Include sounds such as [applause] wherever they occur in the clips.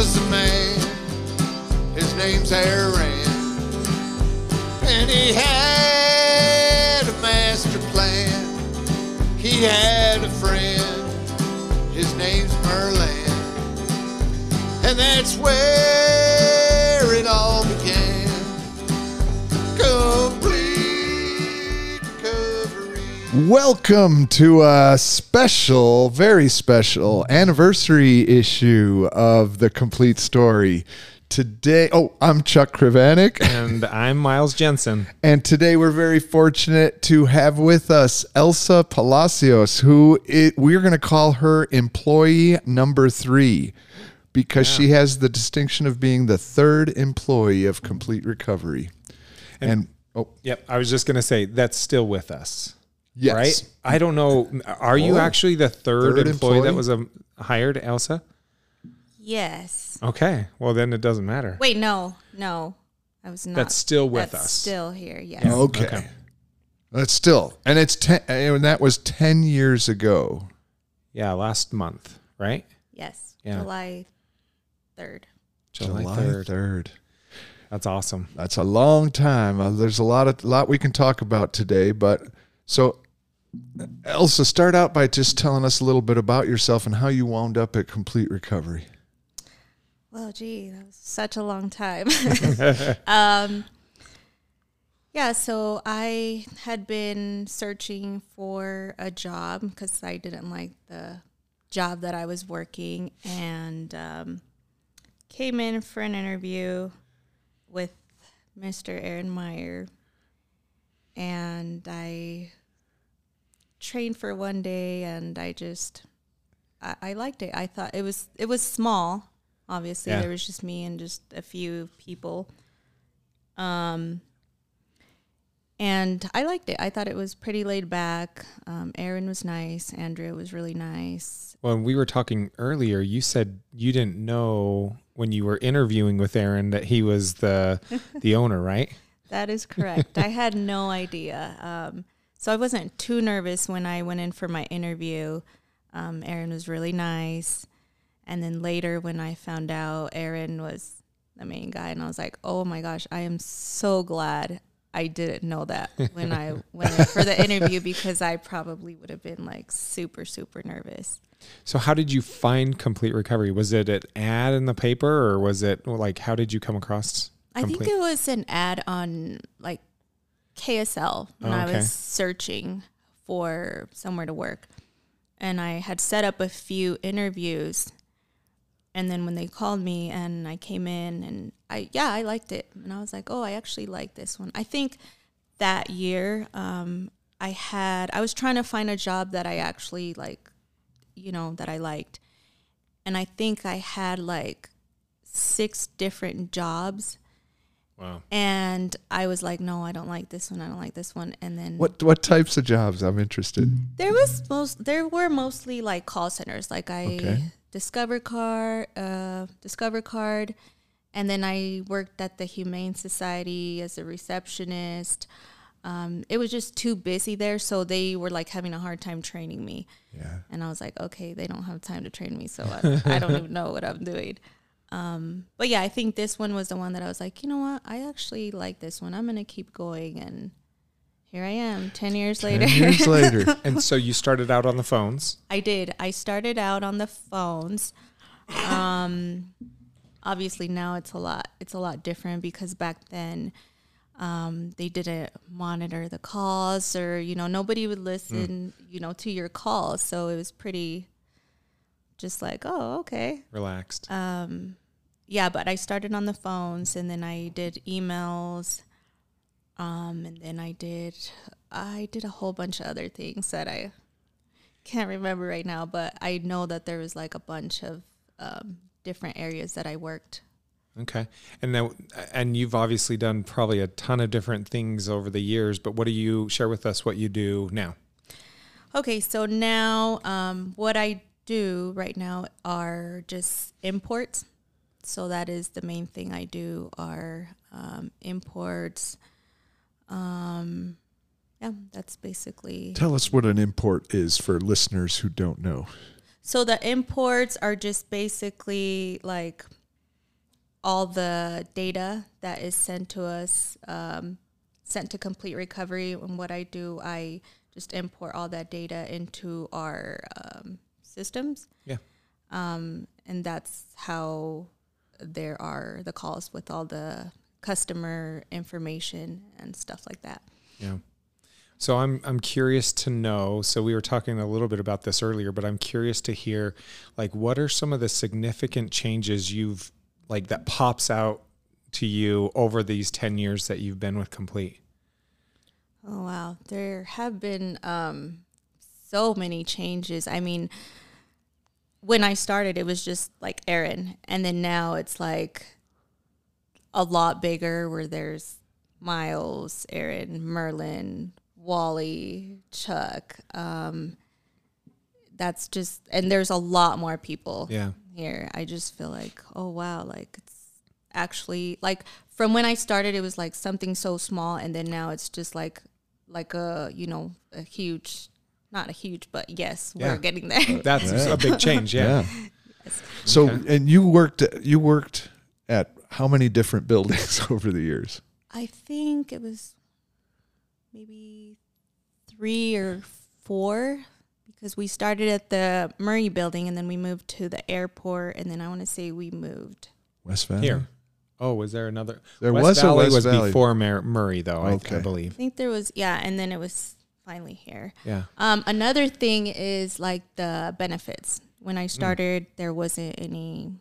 was a man. His name's Aaron. And he had a master plan. He had a friend. His name's Merlin. And that's where Welcome to a special, very special anniversary issue of the complete story. Today, oh, I'm Chuck Krivanik, And I'm Miles Jensen. and today we're very fortunate to have with us Elsa Palacios, who it, we're going to call her employee number three because she has the distinction of being the third employee of Complete Recovery. And, oh, Yep. I was just going to say that's still with us. Yes. Right? I don't know. Are you Oh. actually the third, Third employee, employee? that was um, hired, Elsa? Yes. Okay. Well, then it doesn't matter. Wait, no, no. I was not. That's still with that's us. Still here, yes. Okay. Okay. That's still, and it's ten, and that was ten years ago. Yeah. Last month, right? Yes. Yeah. July 3rd. July, July 3rd. third. That's awesome. That's a long time. Uh, there's a lot of lot we can talk about today, but so Elsa, start out by just telling us a little bit about yourself and how you wound up at Complete Recovery. Well, gee, that was such a long time. [laughs] [laughs] [laughs] um, yeah, so I had been searching for a job because I didn't like the job that I was working and um, came in for an interview with Mr. Aaron Meyer. And I trained for one day and I just I, I liked it. I thought it was it was small. Obviously, Yeah. there was just me and just a few people. Um, and I liked it. I thought it was pretty laid back. Um, Aaron was nice. Andrea was really nice. When we were talking earlier, you said you didn't know when you were interviewing with Aaron that he was the [laughs] the owner, right? That is correct. I had no idea. Um, so I wasn't too nervous when I went in for my interview. Um, Aaron was really nice. And then later, when I found out Aaron was the main guy, and I was like, oh my gosh, I am so glad I didn't know that when I [laughs] went in for the interview because I probably would have been like super, super nervous. So how did you find complete recovery? Was it an ad in the paper or was it like how did you come across I think it was an ad on like KSL when Oh, I was searching for somewhere to work. And I had set up a few interviews. And then when they called me and I came in and I, yeah, I liked it. And I was like, oh, I actually like this one. I think that year, um, I had, I was trying to find a job that I actually like, you know, that I liked. And I think I had like six different jobs wow. and I was like, no, I don't like this one. I don't like this one. And then What what types of jobs? I'm interested. there was most there were mostly like call centers. Like I Okay. Discover Card, uh, Discover Card, and then I worked at the Humane Society as a receptionist. Um, it was just too busy there, so they were like having a hard time training me. Yeah. And I was like, okay, they don't have time to train me, so I, I don't even know what I'm doing. Um, but yeah, I think this one was the one that I was like, you know what? I actually like this one. I'm gonna keep going, and here I am, ten years later. Ten years [laughs] later. And so you started out on the phones. I did. I started out on the phones. Um, obviously now it's a lot. It's a lot different because back then um, they didn't monitor the calls, or you know nobody would listen, you know, to your calls. So it was pretty, just like oh okay, Relaxed. um, yeah. But I started on the phones, and then I did emails, um, and then I did I did a whole bunch of other things that I can't remember right now, but I know that there was like a bunch of um, different areas that I worked. Okay. And now and you've obviously done probably a ton of different things over the years, but what do you share with us what you do now? Okay, so now um, what I do right now are just imports. So that is the main thing I do are um, imports. Um, yeah, that's basically. Tell us what an import is for listeners who don't know. So the imports are just basically like all the data that is sent to us, um, sent to complete recovery. And what I do, I just import all that data into our um, systems. Yeah. Um, and that's how there are the calls with all the customer information and stuff like that. Yeah. So I'm I'm curious to know. So we were talking a little bit about this earlier, but I'm curious to hear like what are some of the significant changes you've like that pops out to you over these 10 years that you've been with Complete? Oh wow, there have been um, so many changes. I mean, when I started, it was just like Aaron, and then now it's like a lot bigger. Where there's Miles, Aaron, Merlin, Wally, Chuck. Um, that's just, and there's a lot more people Yeah. here. I just feel like, oh wow, like it's actually like from when I started, it was like something so small, and then now it's just like like a you know a huge, not a huge, but yes, Yeah. we're getting there. That's a big change, yeah. So, Okay. and you worked you worked at how many different buildings [laughs] over the years? I think it was maybe three or four because we started at the Murray building and then we moved to the airport and then I want to say we moved. West Valley. Here. Oh, was there another? There West was a Valley West was Valley. before Mar- Murray, though. I, I Okay. I believe. think there was yeah, and then it was finally here. Yeah. Um, another thing is like the benefits. When I started, there wasn't any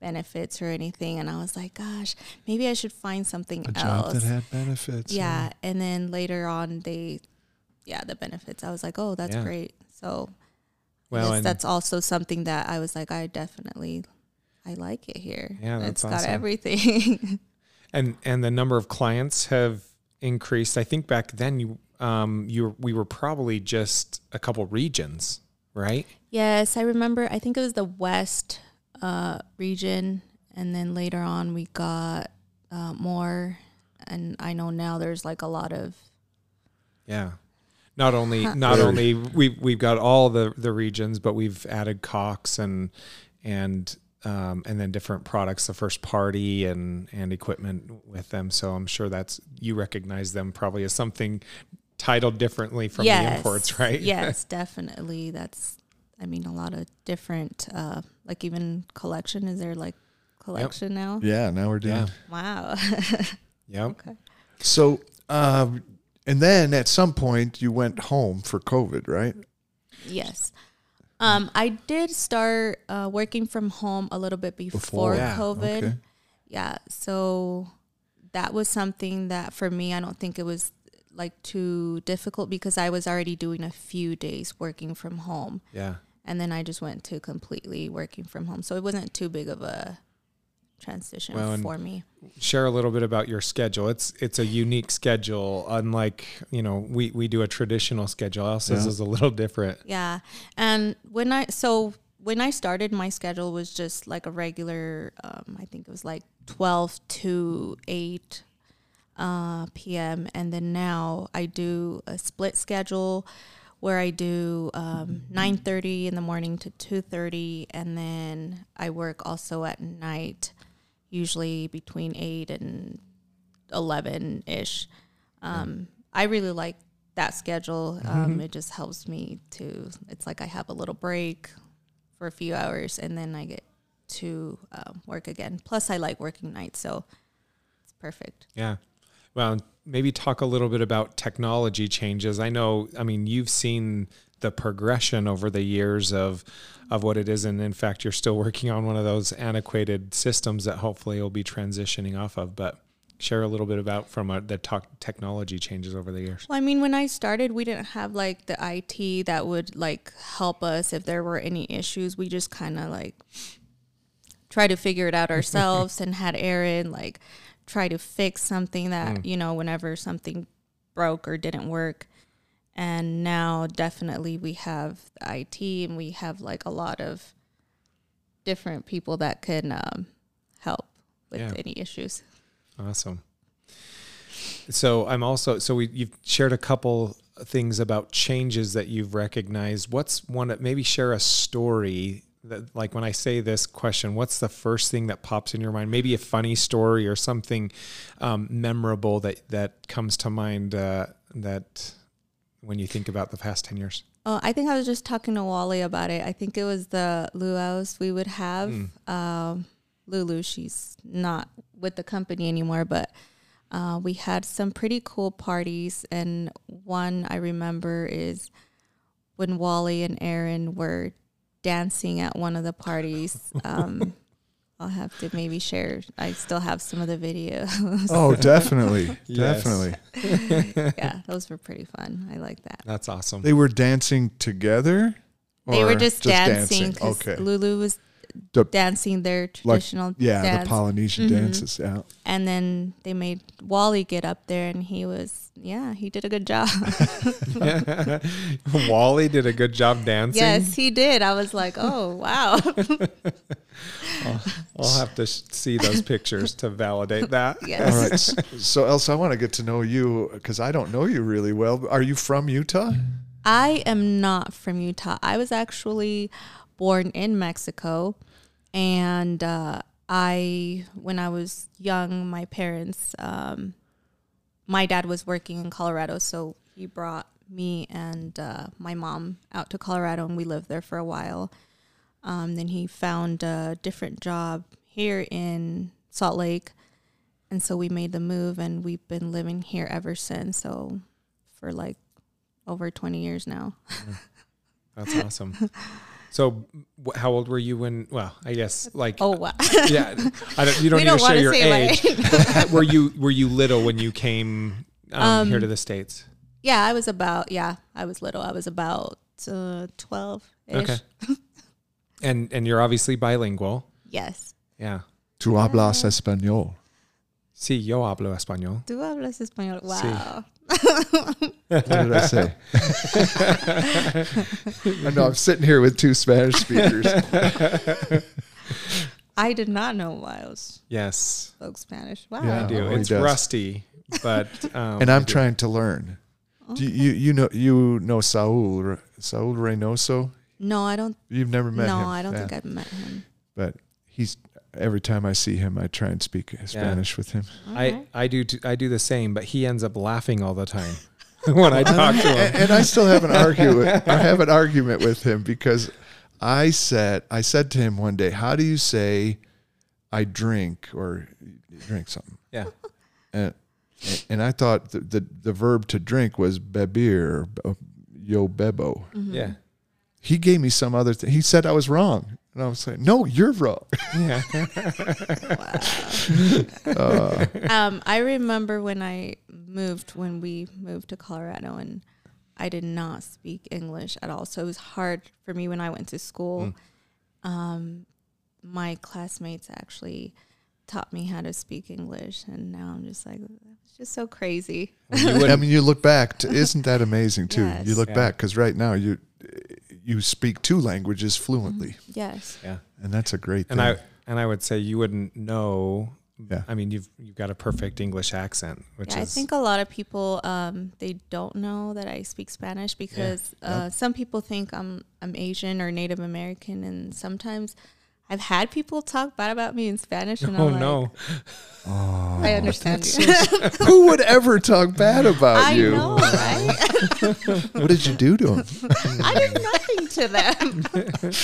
benefits or anything, and I was like, "Gosh, maybe I should find something A job else." that had benefits. yeah, and then later on, they, yeah, the benefits. I was like, "Oh, that's Yeah. great." So, Well, that's also something that I was like, I definitely, I like it here. Yeah, that's it's got awesome. everything. [laughs] and and the number of clients have increased. I think back then you um you were, we were probably just a couple regions, right? Yes, I remember. I think it was the West uh, region, and then later on we got uh, more. And I know now there's like a lot of Yeah. Not only [laughs] not only we've we've got all the the regions, but we've added Cox and and um, and then different products, the first party and and equipment with them. So I'm sure that's you recognize them probably as something titled differently from the imports, right? [laughs] yes, definitely. That's I mean a lot of different uh, like even collection. Is there like collection now? Yeah, now we're doing. Yeah. Wow. [laughs] Yep. So, um, and then at some point you went home for COVID, right? Yes. Um, I did start uh, working from home a little bit before, Before. Yeah, COVID. okay. Yeah. So that was something that for me, I don't think it was like too difficult because I was already doing a few days working from home. Yeah. And then I just went to completely working from home. So it wasn't too big of a transition Well, for me. share a little bit about your schedule. It's it's a unique schedule, unlike you know we we do a traditional schedule. Elsa's Yeah. is a little different. Yeah. And when I so when I started my schedule was just like a regular um I think it was like 12 to 8 uh p.m. and then now I do a split schedule where I do um 9:30 in the morning to 2:30 and then I work also at night usually between 8 and 11 ish. Um, I really like that schedule. Um, it just helps me to, it's like I have a little break for a few hours and then I get to um, work again. Plus, I like working nights, so it's perfect. Yeah. Well, maybe talk a little bit about technology changes. I know, I mean, you've seen the progression over the years of of what it is and in fact you're still working on one of those antiquated systems that hopefully you'll be transitioning off of, but share a little bit about from the talk technology changes over the years. Well, I mean, when I started, we didn't have like the IT that would like help us if there were any issues. We just kind of like try to figure it out [laughs] ourselves and had Aaron like try to fix something that, mm. you know, whenever something broke or didn't work. And now definitely we have the IT and we have like a lot of different people that can um, help with Yeah. any issues. Awesome. So I'm also so we you've shared a couple things about changes that you've recognized. What's one maybe share a story that, like when I say this question, what's the first thing that pops in your mind? Maybe a funny story or something um, memorable that that comes to mind uh, that when you think about the past ten years. Oh, I think I was just talking to Wally about it. I think it was the luau's we would have. Um, Lulu, she's not with the company anymore, but uh, we had some pretty cool parties. And one I remember is when Wally and Aaron were dancing at one of the parties. Um, I'll have to maybe share. I still have some of the videos. Oh, [laughs] definitely, [laughs] definitely. [laughs] yeah, those were pretty fun. I like that. That's awesome. They were dancing together. They were or just, dancing because Okay, Lulu was The- dancing their traditional yeah, dance. the Polynesian Mhm. dances. Yeah, and then they made Wally get up there, and he was yeah, he did a good job. [laughs] Wally did a good job dancing. yes, he did. I was like, oh wow, [laughs] I'll have to sh- see those pictures to validate that. yes. [laughs] All right. So, Elsa, I want to get to know you because I don't know you really well. Are you from Utah? I am not from Utah. I was actually born in Mexico, and uh, I, when I was young, my parents, um, my dad was working in Colorado, so he brought me and uh, my mom out to Colorado, and we lived there for a while. Um, then he found a different job here in Salt Lake, and so we made the move, and we've been living here ever since. So, for like over 20 years now. That's awesome. [laughs] So, wh- how old were you when? Well, I guess like Oh wow. [laughs] yeah. I don't, you don't We need don't to share wanna your say my age. [laughs] were you were you little when you came um, here to the states? yeah, I was about yeah, I was little. I was about uh, 12 ish. Okay. And and you're obviously bilingual. Yes. Yeah. Tu hablas español. Sí, yo hablo español. ¿Tú hablas español? Wow. What did I say? I know I'm sitting here with two Spanish speakers. I did not know Miles Yes, spoke Spanish. Wow. Yeah. I do. Oh, it's does. rusty, but um, and I I'm do. trying to learn. Do you, you you know you know Saul Saul Reynoso? No, I don't. You've never met no, him. No, I don't Yeah. think I've met him. But he's every time I see him, I try and speak Spanish with him. I I do t- I do the same, but he ends up laughing all the time [laughs] when I talk to him. and, and I still have an argument. I have an argument with him because I said I said to him one day, "How do you say I drink or drink something?" Yeah. And and I thought the the, the verb to drink was beber, or yo bebo. Mm-hmm. Yeah. He gave me some other thing. He said I was wrong, and I was like, "No, you're wrong." Yeah. [laughs] Wow. Um, I remember when I moved, when we moved to Colorado, and I did not speak English at all. So it was hard for me when I went to school. Um, my classmates actually taught me how to speak English, and now I'm just like, it's just so crazy. You [laughs] I mean, you look back. To, isn't that amazing too? Yes. You look Yeah. back because right now you you speak two languages fluently, Yes. yeah. and that's a great thing. And I and I would say you wouldn't know. Yeah. I mean, you've you've got a perfect English accent, which Yeah, I think a lot of people um, they don't know that I speak Spanish because uh, some people think I'm I'm Asian or Native American, and sometimes I've had people talk bad about me in Spanish, and oh I'm like, no. I understand you. [laughs] Who would ever talk bad about I you? know, right? [laughs] What did you do to him? I did nothing to them. [laughs]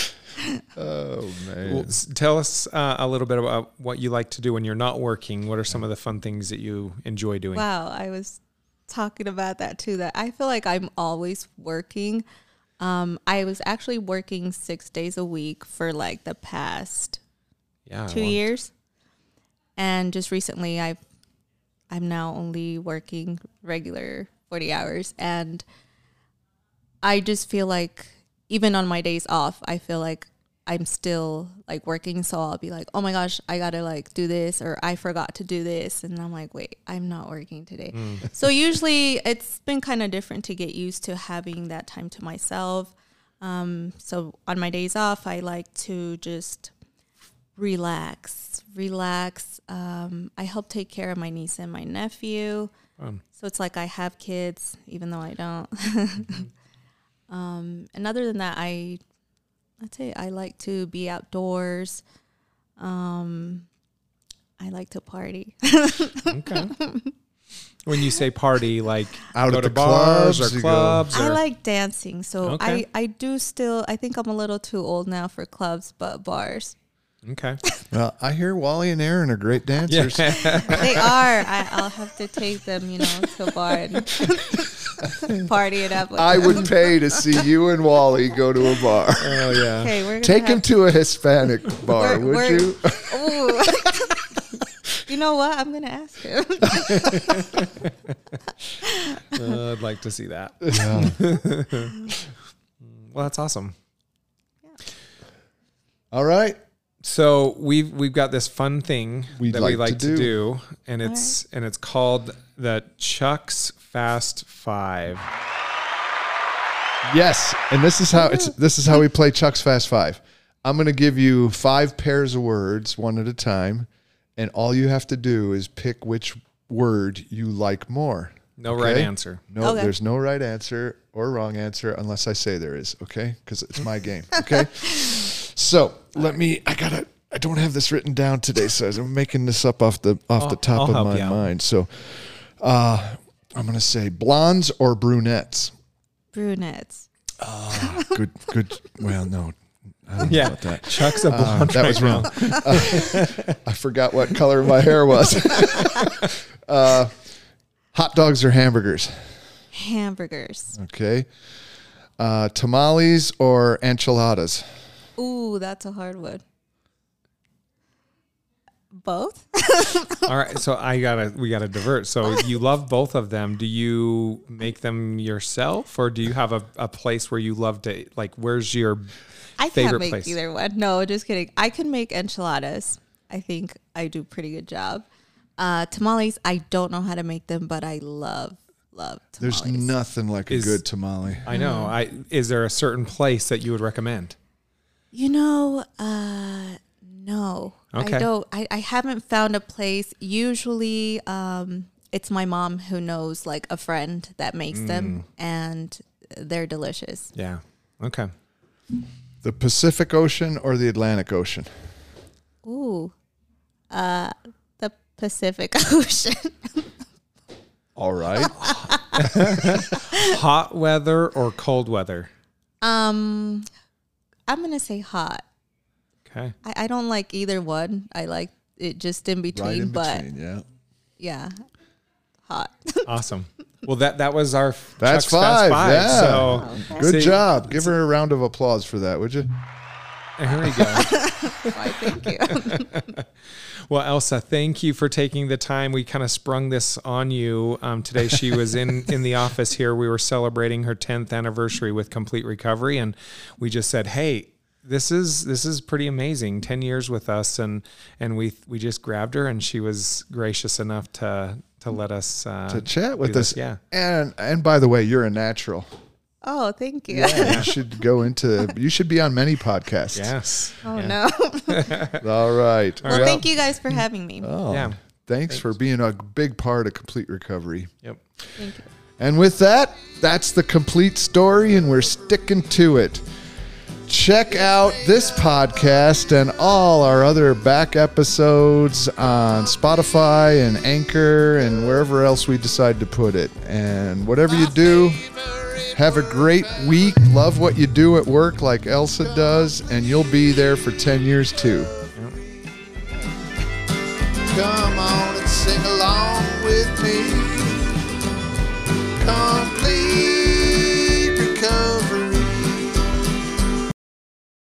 Oh man. Well, s- tell us uh, a little bit about what you like to do when you're not working. What are some of the fun things that you enjoy doing? Wow, I was talking about that too. That I feel like I'm always working. Um, I was actually working six days a week for like the past Yeah. two years, and just recently I've I'm now only working regular forty hours, and I just feel like even on my days off, I feel like I'm still like working. So I'll be like, oh my gosh, I gotta like do this, or I forgot to do this, and I'm like, wait, I'm not working today. [laughs] So usually it's been kind of different to get used to having that time to myself. Um, so on my days off, I like to just relax, relax. Um, I help take care of my niece and my nephew. Fun. So it's like I have kids, even though I don't. [laughs] um, and other than that, I that's it. I like to be outdoors. Um, I like to party. Okay. [laughs] when you say party, like Out go at to the bars clubs, or you go- clubs, I like dancing, so Okay. I I do still. I think I'm a little too old now for clubs, but bars. okay. [laughs] Well, I hear Wally and Aaron are great dancers. They are. I, I'll have to take them, you know, to a bar and [laughs] [laughs] party it up. With I them. would pay to see you and Wally go to a bar. Oh yeah. Okay, we're gonna Take him have- to a Hispanic bar, We're- would we're- you? Ooh. [laughs] you know what? I'm gonna ask him. [laughs] Uh, I'd like to see that. well, that's awesome. All right. So we've we've got this fun thing We'd that we like like to to do. do, and it's and it's called the Chuck's Fast Five. Yes, and this is how it's this is how we play Chuck's Fast Five. I'm going to give you five pairs of words, one at a time, and all you have to do is pick which word you like more. No right answer. No, Okay. there's no right answer or wrong answer unless I say there is. Okay, because it's my game. [laughs] Okay, so let me. I gotta. I don't have this written down today, so I'm making this up off the off the I'll- top I'll of my mind. So, uh, I'm gonna say blondes or brunettes. Brunettes. Good, good. Well, no, I don't know Yeah, about that. Chuck's a Uh, blonde. that was wrong. [laughs] Uh, I forgot what color my hair was. [laughs] uh, hot dogs or hamburgers? Hamburgers. Okay. Uh, tamales or enchiladas? Ooh, that's a hard one. Both. [laughs] All right, so I gotta we gotta divert. So you love both of them. Do you make them yourself, or do you have a, a place where you love to like? Where's your I Favorite can't make place? either one. No, just kidding. I can make enchiladas. I think I do pretty good job. Uh, tamales, I don't know how to make them, but I love love tamales. There's nothing like a good tamale. I know. I is there a certain place that you would recommend? You know, uh, no, Okay. I don't. I, I haven't found a place. Usually, um, it's my mom who knows like a friend that makes Mm. them, and they're delicious. Yeah. Okay. The Pacific Ocean or the Atlantic Ocean? Ooh, uh, the Pacific [laughs] Ocean. All right. Hot weather or cold weather? um, I'm gonna say hot. Okay. I, I don't like either one. I like it just in between, right in but between, yeah. yeah, hot. [laughs] Awesome. Well, that that was our That's Chuck's Fast five, yeah. So Good see- job. Give her a round of applause for that, would you? Here we go. [laughs] Why, thank you. [laughs] Well, Elsa, thank you for taking the time. We kind of sprung this on you um, today. She was in in the office here. We were celebrating her 10th anniversary with Complete Recovery, and we just said, "Hey, this is this is pretty amazing. 10 years with us," and and we we just grabbed her, and she was gracious enough to to let us uh, To chat with us. this. Yeah. And and by the way, you're a natural. Oh, thank you. You [laughs] should go into you should be on many podcasts. Yes. Oh Yeah. no. [laughs] All right. well, thank you guys for having me. Oh, Yeah. Thanks, for being a big part of complete recovery. Yep. Thank you. And with that, that's the complete story, and we're sticking to it. Check out this podcast and all our other back episodes on Spotify and Anchor and wherever else we decide to put it. And whatever you do, have a great week. Love what you do at work, like Elsa does, and you'll be there for 10 years too. Come on and sing along with me.